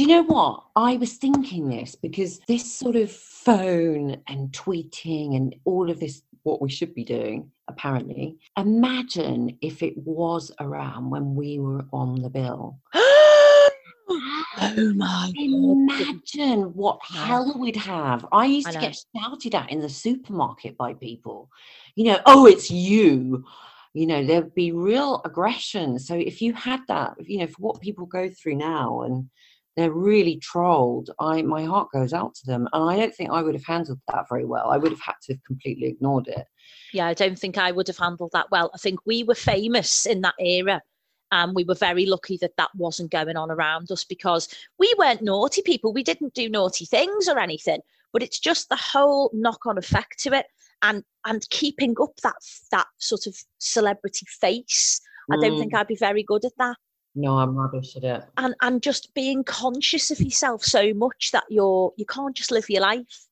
Do you know what? I was thinking this because this sort of phone and tweeting and all of this, what we should be doing, apparently. Imagine if it was around when we were on the bill. Oh my God. Imagine what hell we'd have. I used I to get shouted at in the supermarket by people. You know, oh, it's you. You know, there'd be real aggression. So if you had that, you know, for what people go through now and they're really trolled, I my heart goes out to them. And I don't think I would have handled that very well. I would have had to have completely ignored it. Yeah, I don't think I would have handled that well. I think we were famous in that era. And we were very lucky that that wasn't going on around us because we weren't naughty people. We didn't do naughty things or anything, but it's just the whole knock-on effect to it, and and keeping up that that sort of celebrity face. I don't think Mm, I'd be very good at that. No, I'm rubbish at it. and and just being conscious of yourself so much that you're you can't just live your life